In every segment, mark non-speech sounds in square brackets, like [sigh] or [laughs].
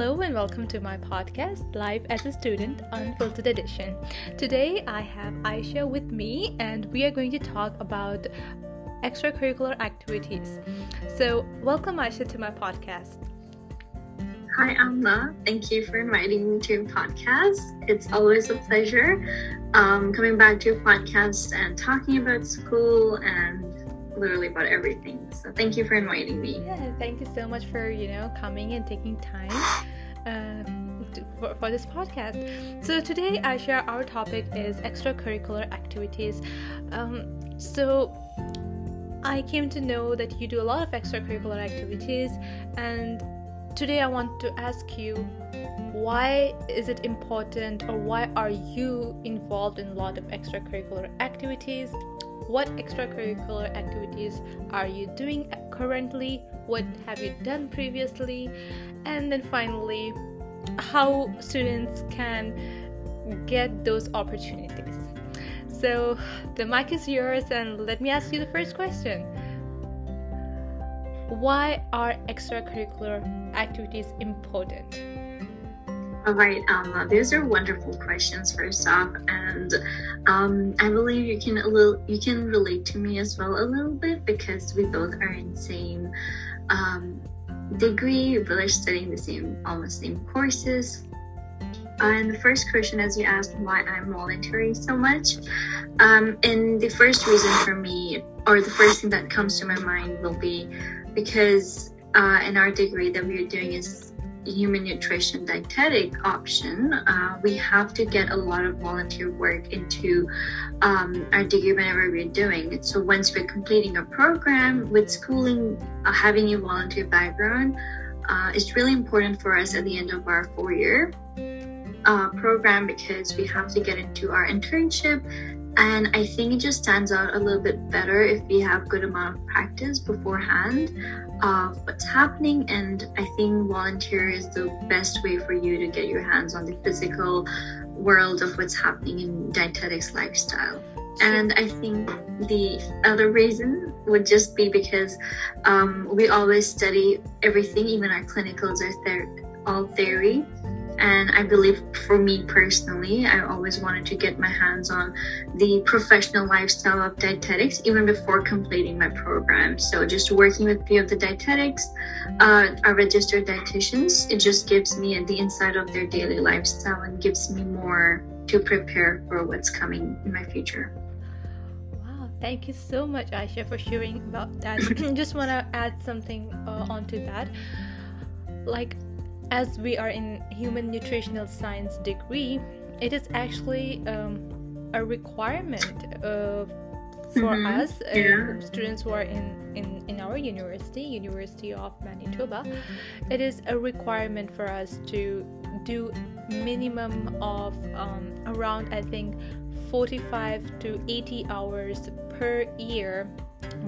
Hello and welcome to my podcast, Life as a Student, Unfiltered Edition. Today I have Aisha with me, and we are going to talk about extracurricular activities. So, welcome Aisha to my podcast. Hi, Amna. Thank you for inviting me to your podcast. It's always a pleasure um, coming back to your podcast and talking about school and literally about everything. So thank you for inviting me. Yeah, thank you so much for you know coming and taking time. Uh, for, for this podcast. So today, Aisha, our topic is extracurricular activities. Um, so I came to know that you do a lot of extracurricular activities, and today I want to ask you why is it important or why are you involved in a lot of extracurricular activities what extracurricular activities are you doing currently? What have you done previously? And then finally how students can get those opportunities. So the mic is yours and let me ask you the first question. Why are extracurricular activities important all right, um, those are wonderful questions. First off, and um, I believe you can a little you can relate to me as well a little bit because we both are in same um, degree, we both are studying the same almost same courses. And the first question, as you asked, why I'm volunteering so much, um, and the first reason for me, or the first thing that comes to my mind, will be because uh, in our degree that we're doing is human nutrition dietetic option, uh, we have to get a lot of volunteer work into um, our degree whenever we're doing it. So once we're completing a program with schooling, uh, having a volunteer background uh, is really important for us at the end of our four year uh, program because we have to get into our internship and i think it just stands out a little bit better if we have good amount of practice beforehand of what's happening. And i think volunteer is the best way for you to get your hands on the physical world of what's happening in dietetics lifestyle. And i think the other reason would just be because um, we always study everything even our clinicals are all theory and I believe for me personally, I always wanted to get my hands on the professional lifestyle of dietetics even before completing my program. So just working with a few of the dietetics, uh, our registered dietitians, it just gives me the insight of their daily lifestyle and gives me more to prepare for what's coming in my future. Wow, Thank you so much, Aisha, for sharing about that. [clears throat] just want to add something uh, onto that. Like, as we are in human nutritional science degree, it is actually um, a requirement uh, for mm-hmm. us uh, yeah. students who are in, in, in our university, University of Manitoba. It is a requirement for us to do minimum of um, around I think 45 to 80 hours per year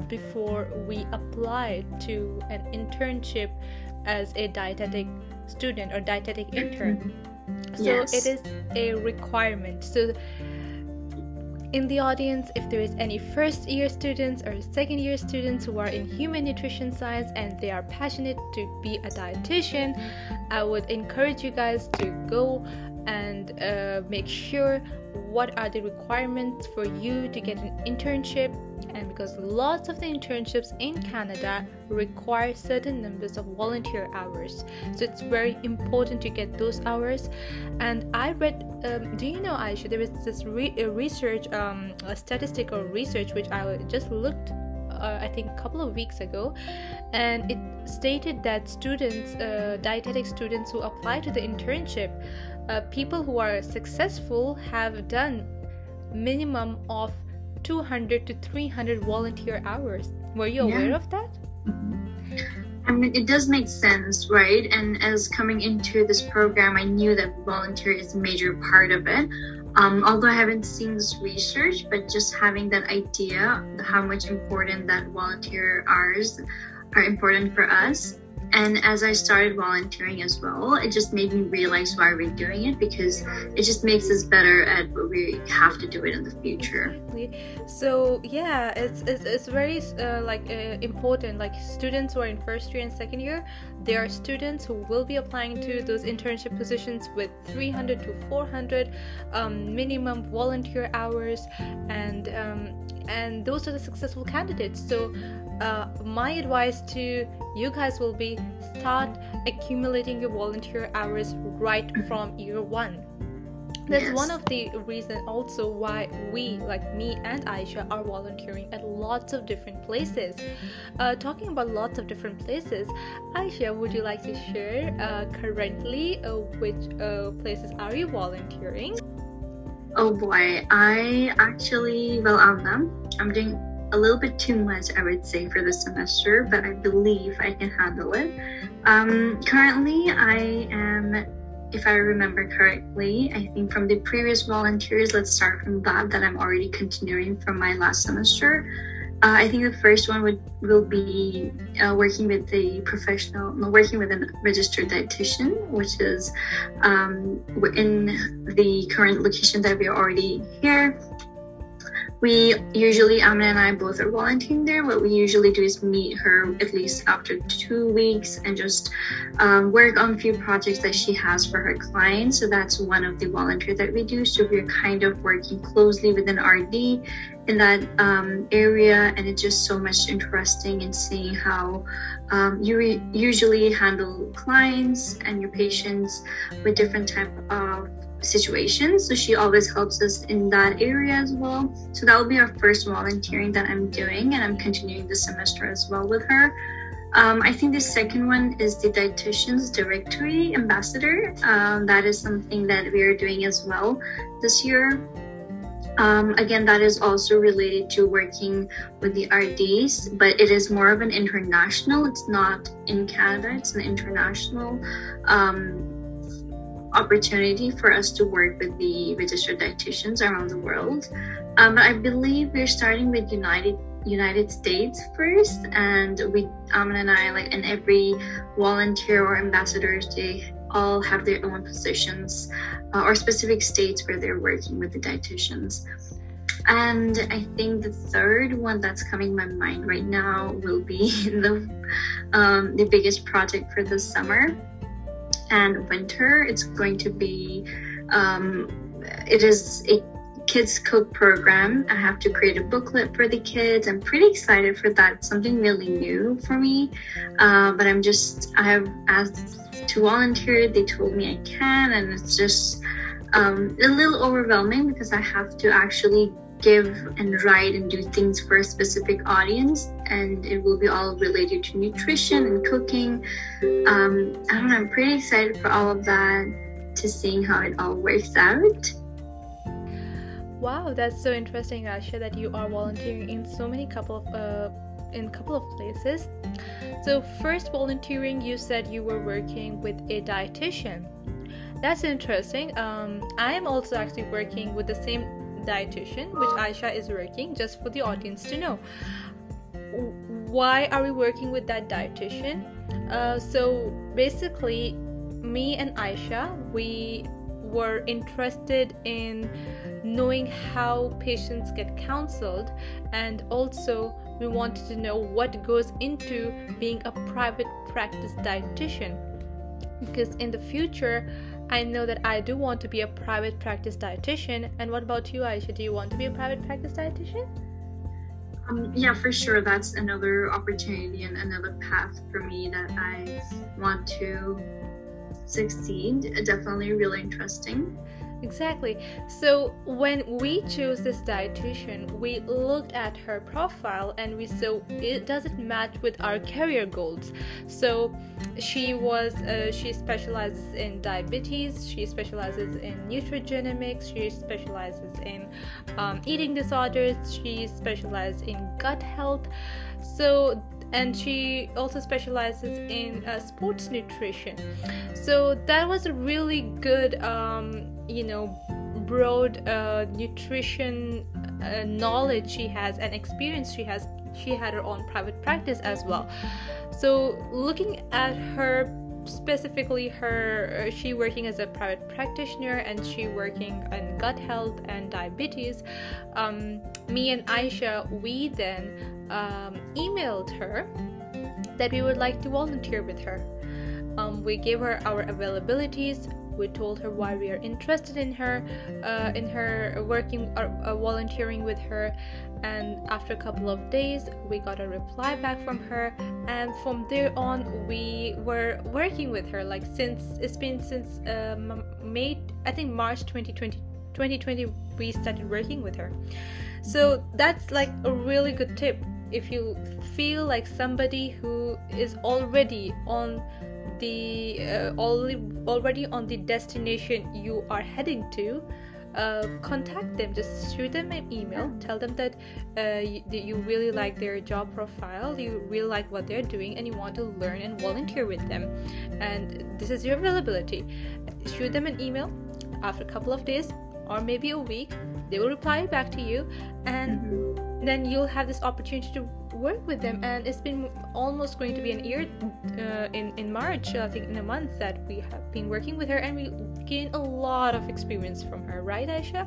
before we apply to an internship as a dietetic student or dietetic mm-hmm. intern. So yes. it is a requirement. So in the audience, if there is any first year students or second year students who are in human nutrition science and they are passionate to be a dietitian, I would encourage you guys to go and uh, make sure what are the requirements for you to get an internship. And because lots of the internships in Canada require certain numbers of volunteer hours. So it's very important to get those hours. And I read um, do you know Aisha there is this re- research um, a statistical research which I just looked uh, I think a couple of weeks ago, and it stated that students, uh, dietetic students who apply to the internship, uh, people who are successful have done minimum of 200 to 300 volunteer hours. Were you aware yeah. of that? I mean, it does make sense, right? And as coming into this program, I knew that volunteer is a major part of it. Um, although I haven't seen this research, but just having that idea how much important that volunteer hours are important for us and as I started volunteering as well, it just made me realize why we're doing it because it just makes us better at what we have to do it in the future. So yeah, it's it's, it's very uh, like uh, important. Like students who are in first year and second year, there are students who will be applying to those internship positions with 300 to 400 um, minimum volunteer hours, and um, and those are the successful candidates. So uh, my advice to you guys will be start accumulating your volunteer hours right from year one. That's yes. one of the reasons also why we like me and aisha are volunteering at lots of different places. Uh, talking about lots of different places aisha would you like to share uh, currently uh, which uh, places are you volunteering? Oh boy i actually well i'm i'm doing a little bit too much, I would say, for the semester, but I believe I can handle it. Um, currently, I am, if I remember correctly, I think from the previous volunteers, let's start from that, that I'm already continuing from my last semester. Uh, I think the first one would will be uh, working with the professional, no, working with a registered dietitian, which is um, in the current location that we are already here we usually Amna and I both are volunteering there. What we usually do is meet her at least after two weeks and just um, work on a few projects that she has for her clients. So that's one of the volunteer that we do. So we're kind of working closely with an RD in that um, area, and it's just so much interesting in seeing how um, you re- usually handle clients and your patients with different type of situations. So she always helps us in that area as well. So that will be our first volunteering that I'm doing, and I'm continuing the semester as well with her. Um, I think the second one is the Dietitians Directory Ambassador. Um, that is something that we are doing as well this year. Um, again, that is also related to working with the RDs, but it is more of an international. It's not in Canada, it's an international um, opportunity for us to work with the registered dietitians around the world. Um, but I believe we're starting with United United States first, and we Amna and I like and every volunteer or ambassadors they all have their own positions uh, or specific states where they're working with the dietitians. And I think the third one that's coming my mind right now will be [laughs] the um, the biggest project for this summer and winter. It's going to be, um, it is a kids cook program. I have to create a booklet for the kids. I'm pretty excited for that. It's something really new for me. Uh, but I'm just, I have asked to volunteer. They told me I can, and it's just um, a little overwhelming because I have to actually give and write and do things for a specific audience and it will be all related to nutrition and cooking. Um, i don't know i'm pretty excited for all of that to seeing how it all works out. Wow that's so interesting. Aisha that you are volunteering in so many couple of uh, in couple of places. So first volunteering you said you were working with a dietitian. That's interesting. Um, i am also actually working with the same dietitian, which Aisha is working, just for the audience to know. Why are we working with that dietitian? Uh, so basically, me and Aisha, we were interested in knowing how patients get counseled and also we wanted to know what goes into being a private practice dietitian because in the future I know that I do want to be a private practice dietitian. And what about you, Aisha? Do you want to be a private practice dietitian? Um, yeah, for sure. That's another opportunity and another path for me that I want to succeed. Definitely really interesting. Exactly. So when we chose this dietitian, we looked at her profile and we saw it doesn't match with our career goals. So she was uh, she specializes in diabetes, she specializes in nutrigenomics, she specializes in um, eating disorders, she specializes in gut health. So and she also specializes in uh, sports nutrition. So that was a really good, um, you know, broad uh, nutrition uh, knowledge she has and experience she has. She had her own private practice as well. So, looking at her specifically her uh, she working as a private practitioner and she working on gut health and diabetes um, me and aisha we then um, emailed her that we would like to volunteer with her. Um, we gave her our availabilities. We told her why we are interested in her uh, in her working or uh, uh, volunteering with her. And after a couple of days we got a reply back from her. And from there on we were working with her like since it's been since um, may i think march 2020 2020 we started working with her. So that's like a really good tip if you feel like somebody who is already on the uh, already on the destination you are heading to uh, contact them. Just shoot them an email. Tell them that uh, you, that you really like their job profile you really like what they're doing and you want to learn and volunteer with them. And this is your availability. Shoot them an email after a couple of days or maybe a week. They will reply back to you. And mm-hmm. Then you'll have this opportunity to work with them. And it's been almost going to be an year uh, in in march i think in a month that we have been working with her. And we gained a lot of experience from her. Right aisha?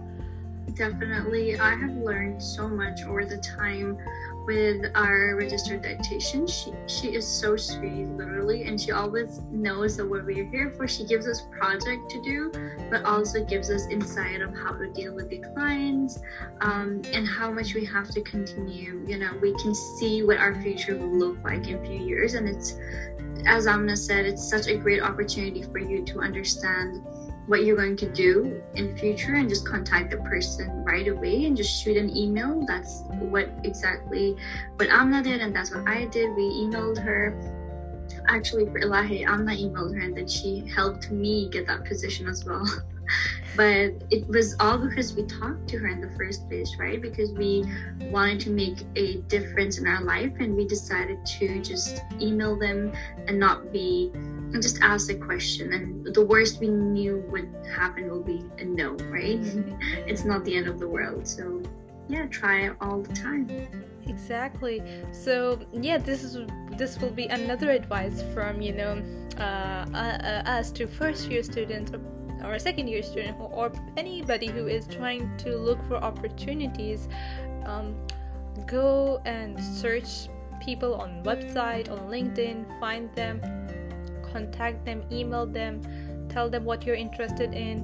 Definitely. I have learned so much over the time with our registered dietitian. She she is so sweet, literally, and she always knows that what we're here for. She gives us project to do, but also gives us insight of how to deal with the clients um, and how much we have to continue. You know, we can see what our future will look like in a few years, and it's as Amna said, it's such a great opportunity for you to understand what you're going to do in future and just contact the person right away and just shoot an email. That's what exactly what amna did and that's what i did. We emailed her. Actually for ilahi amna emailed her and then she helped me get that position as well. [laughs] But it was all because we talked to her in the first place right? Because we wanted to make a difference in our life and we decided to just email them and not be and just ask the question and the worst we knew would happen will be a no right? Mm-hmm. [laughs] it's not the end of the world so yeah try it all the time. Exactly. So yeah this is this will be another advice from you know uh, uh, us to first year students or, or a second year student or, or, anybody who is trying to look for opportunities um, go and search people on website on linkedin find them contact them, email them, tell them what you're interested in,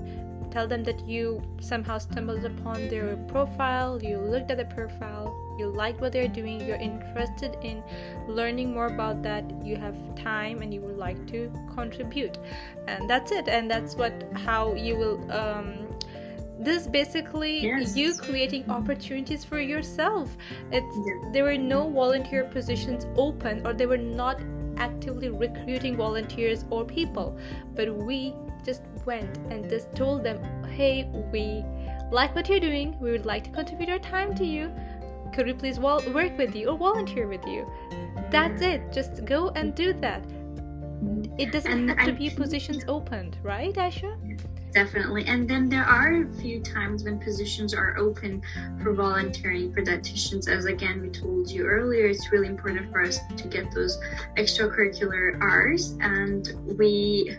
tell them that you somehow stumbled upon their profile, you looked at the profile, you liked what they're doing, you're interested in learning more about that, you have time and you would like to contribute. And that's it. And that's what how you will um, this basically yes. you creating opportunities for yourself it's there were no volunteer positions open or they were not actively recruiting volunteers or people, but we just went and just told them, hey, we like what you're doing, we would like to contribute our time to you. Could we please work with you or volunteer with you? That's it, just go and do that. It doesn't have to be positions opened, right, Aisha? Definitely. And then there are a few times when positions are open for volunteering for dietitians. As again, we told you earlier, it's really important for us to get those extracurricular hours, and we.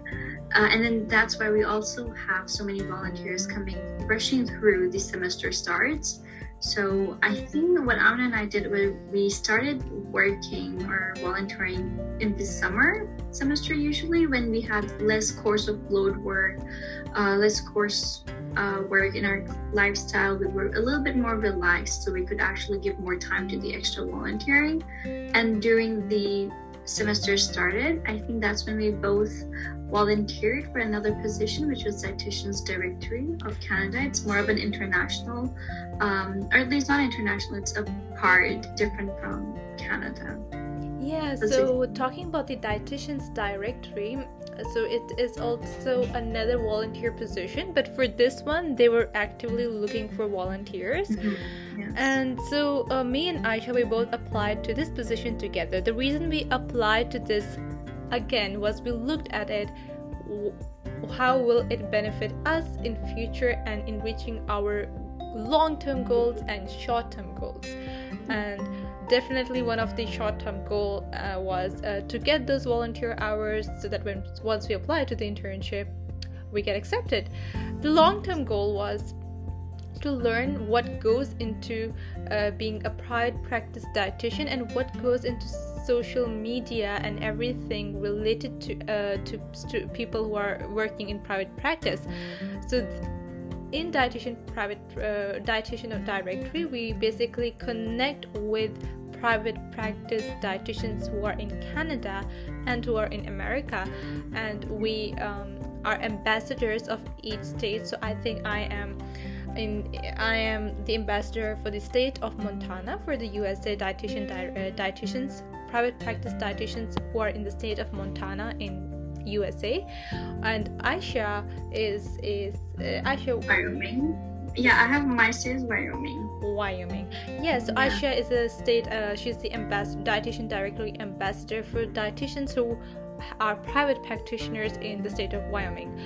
Uh, and then that's why we also have so many volunteers coming, rushing through the semester starts so I think what Amna and I did was we started working or volunteering in the summer semester usually when we had less course of load work, uh, less course uh, work in our lifestyle. We were a little bit more relaxed, so we could actually give more time to the extra volunteering. And during the semester started, I think that's when we both volunteered for another position, which was Dietitians Directory of Canada. It's more of an international, um, or at least not international, it's a part different from Canada. Yeah, so talking about the Dietitians Directory, so it is also another volunteer position, but for this one, they were actively looking for volunteers. Mm-hmm. Yes. And so, uh, me and Aisha, we both applied to this position together. The reason we applied to this again was we looked at it how will it benefit us in future and in reaching our long-term goals and short-term goals and definitely one of the short-term goal uh, was uh, to get those volunteer hours so that when once we apply to the internship we get accepted. The long-term goal was to learn what goes into uh, being a private practice dietitian and what goes into social media and everything related to uh, to, to people who are working in private practice. So th- in dietitian private uh, dietitian directory we basically connect with private practice dietitians who are in canada and who are in america. And we um, are ambassadors of each state. So i think i am in I am the ambassador for the state of Montana for the USA dietitian di- uh, dietitians private practice dietitians who are in the state of Montana in USA and Aisha is is uh, Aisha. Wyoming. Yeah I have my state Wyoming Wyoming. Yes yeah. Aisha is a state uh, she's the ambassador dietitian directory ambassador for dietitians who are private practitioners in the state of Wyoming.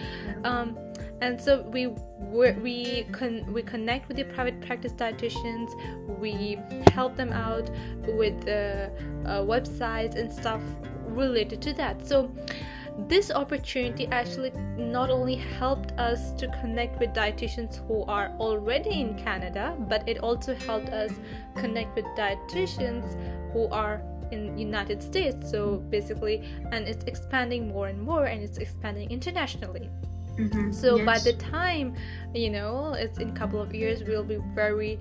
Um, and so we we con- we connect with the private practice dietitians. We help them out with the uh, websites and stuff related to that. So this opportunity actually not only helped us to connect with dietitians who are already in Canada, but it also helped us connect with dietitians who are in United States. So basically, and it's expanding more and more, and it's expanding internationally. Mm-hmm. So yes. by the time, you know, it's in a couple of years, we'll be very.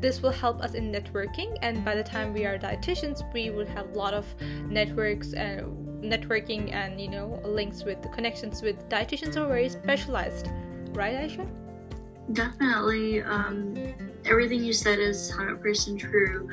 This will help us in networking, and by the time we are dietitians, we will have a lot of networks and networking and you know links with connections with dietitians are very specialized, right, Aisha? Definitely. Um, everything you said is hundred percent true.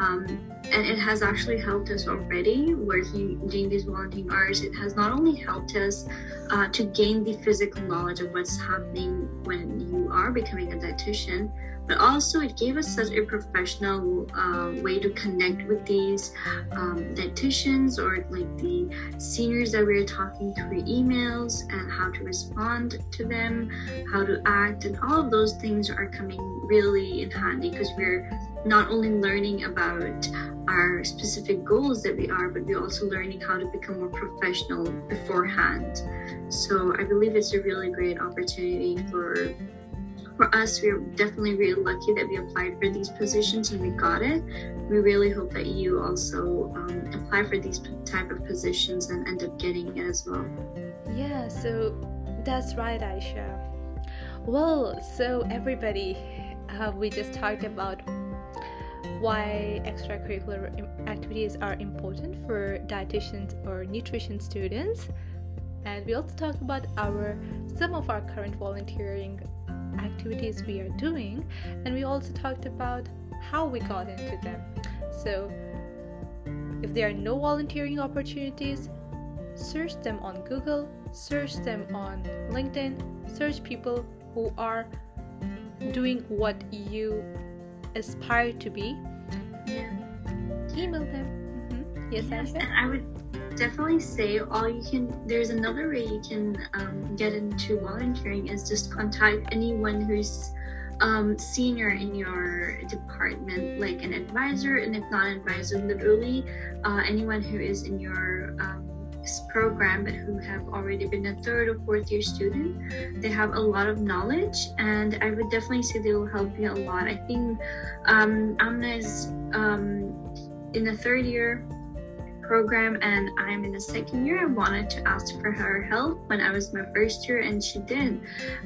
Um, and it has actually helped us already working doing these volunteering hours it has not only helped us uh, to gain the physical knowledge of what's happening when you are becoming a dietitian but also it gave us such a professional uh, way to connect with these um, dietitians or like the seniors that we are talking through emails and how to respond to them how to act and all of those things are coming really in handy because we're not only learning about our specific goals that we are, but we're also learning how to become more professional beforehand. So I believe it's a really great opportunity for for us. We're definitely really lucky that we applied for these positions and we got it. We really hope that you also um, apply for these type of positions and end up getting it as well. Yeah, so that's right, Aisha. Well, so everybody, uh, we just talked about why extracurricular activities are important for dietitians or nutrition students and we also talked about our some of our current volunteering activities we are doing and we also talked about how we got into them so if there are no volunteering opportunities search them on google search them on linkedin search people who are doing what you aspire to be yeah. Email them. Mm-hmm. Yes, yes and I would definitely say all you can. There's another way you can um, get into volunteering is just contact anyone who's um, senior in your department, like an advisor, and if not advisor, literally uh, anyone who is in your um, program but who have already been a third or fourth year student they have a lot of knowledge and i would definitely say they will help you a lot i think um, amna is um, in the third year program and i'm in the second year i wanted to ask for her help when i was my first year and she did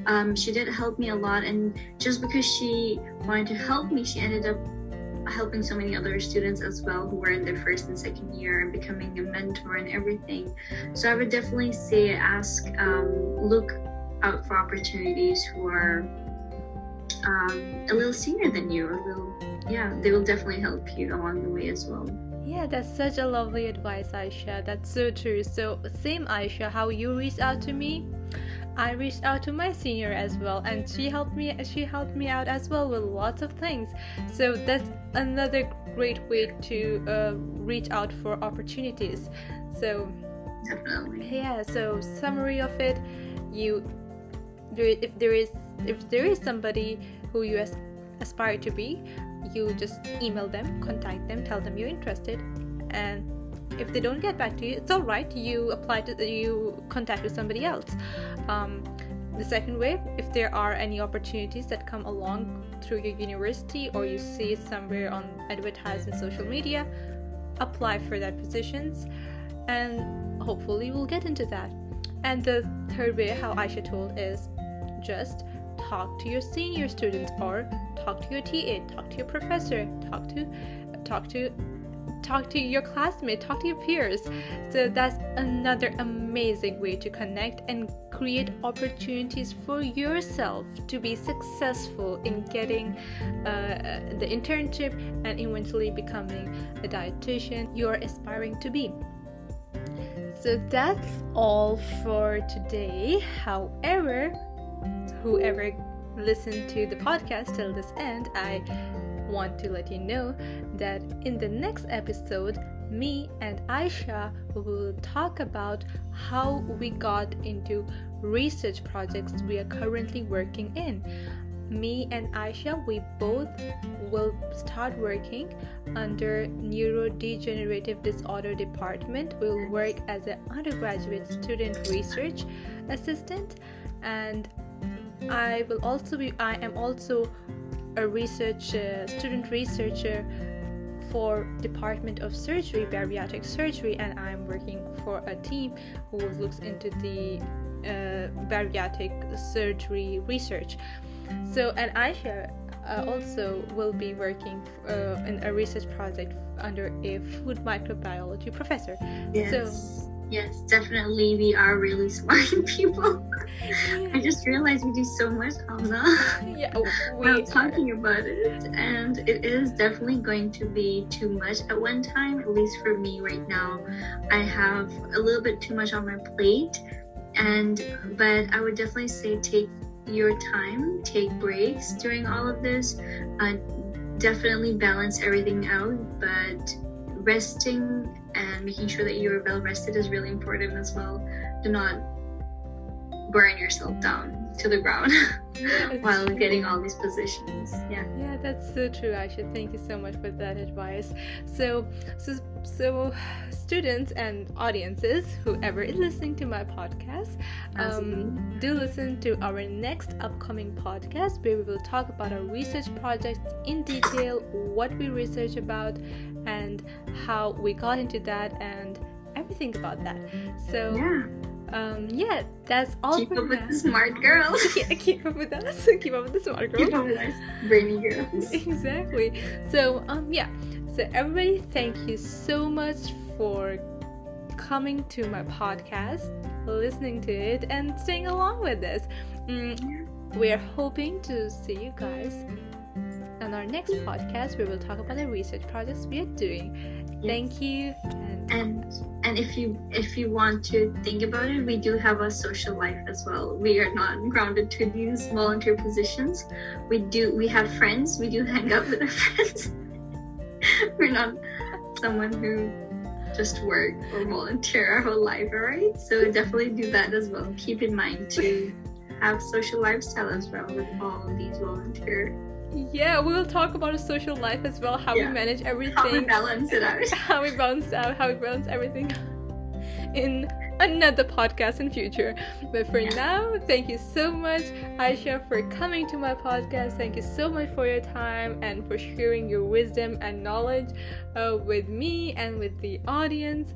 um, she did help me a lot and just because she wanted to help me she ended up helping so many other students as well who were in their first and second year and becoming a mentor and everything. So I would definitely say ask, um, look out for opportunities who are um, a little senior than you, a little, yeah, they will definitely help you along the way as well. Yeah, that's such a lovely advice, Aisha. That's so true. So, same Aisha, how you reached out to me, I reached out to my senior as well, and she helped me. She helped me out as well with lots of things. So that's another great way to uh, reach out for opportunities. So definitely, yeah. So summary of it, you, if there is if there is somebody who you aspire to be, you just email them, contact them, tell them you're interested, and if they don't get back to you, it's all right. You apply to you contact with somebody else. Um, the second way, if there are any opportunities that come along through your university or you see it somewhere on advertised in social media, apply for that positions and hopefully we'll get into that. And the third way, how Aisha told, is just talk to your senior students or talk to your TA, talk to your professor, talk to talk to talk to your classmate, talk to your peers. So that's another amazing way to connect and create opportunities for yourself to be successful in getting uh, the internship and eventually becoming a dietitian you're aspiring to be. So that's all for today. However, whoever listened to the podcast till this end, I want to let you know that in the next episode, me and Aisha will talk about how we got into research projects we are currently working in. Me and Aisha, we both will start working under neurodegenerative disorder department. We'll work as an undergraduate student research assistant and I will also be I am also a research uh, student researcher for Department of Surgery, Bariatric Surgery, and I'm working for a team who looks into the uh, bariatric surgery research. So, and Aisha uh, also will be working uh, in a research project under a food microbiology professor. Yes. So, Yes, definitely. We are really [laughs] smart people. Yeah. I just realized we do so much, Amna. [laughs] Yeah, [laughs] we talking about it, and it is definitely going to be too much at one time. At least for me right now, I have a little bit too much on my plate, and but I would definitely say take your time, take breaks during all of this. Uh, definitely balance everything out, but resting and making sure that you're well rested is really important as well. Do not burn yourself down to the ground [laughs] while true. getting all these positions. Yeah. Yeah, that's so true. Aisha, thank you so much for that advice. So, so, so, students and audiences, whoever is listening to my podcast, um, do listen to our next upcoming podcast where we will talk about our research projects in detail, what we research about, and how we got into that, and everything about that. So. Yeah um, yeah, that's all. Keep up with the smart girls. [laughs] yeah, keep up with us. [laughs] keep up with the smart girls. Keep up with us, brainy girls. [laughs] exactly. So, um, yeah. So everybody, thank you so much for coming to my podcast, listening to it, and staying along with this. Mm, we are hoping to see you guys on our next podcast. We will talk about the research projects we are doing. Yes. Thank you. And, and and if you if you want to think about it we do have a social life as well we are not grounded to these volunteer positions we do we have friends we do hang out with our [laughs] friends [laughs] we're not someone who just work or volunteer our whole life all right so definitely do that as well keep in mind to [laughs] have social lifestyle as well with all these volunteer yeah, we will talk about a social life as well, how yeah. we manage everything. [laughs] How we balance it out. how we balance out, how we balance everything in another podcast in future. But for yeah. now, thank you so much, Aisha, for coming to my podcast. Thank you so much for your time and for sharing your wisdom and knowledge uh, with me and with the audience.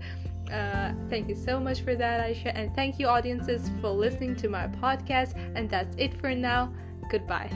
Uh, thank you so much for that, Aisha. And thank you, audiences, for listening to my podcast. And that's it for now. Goodbye.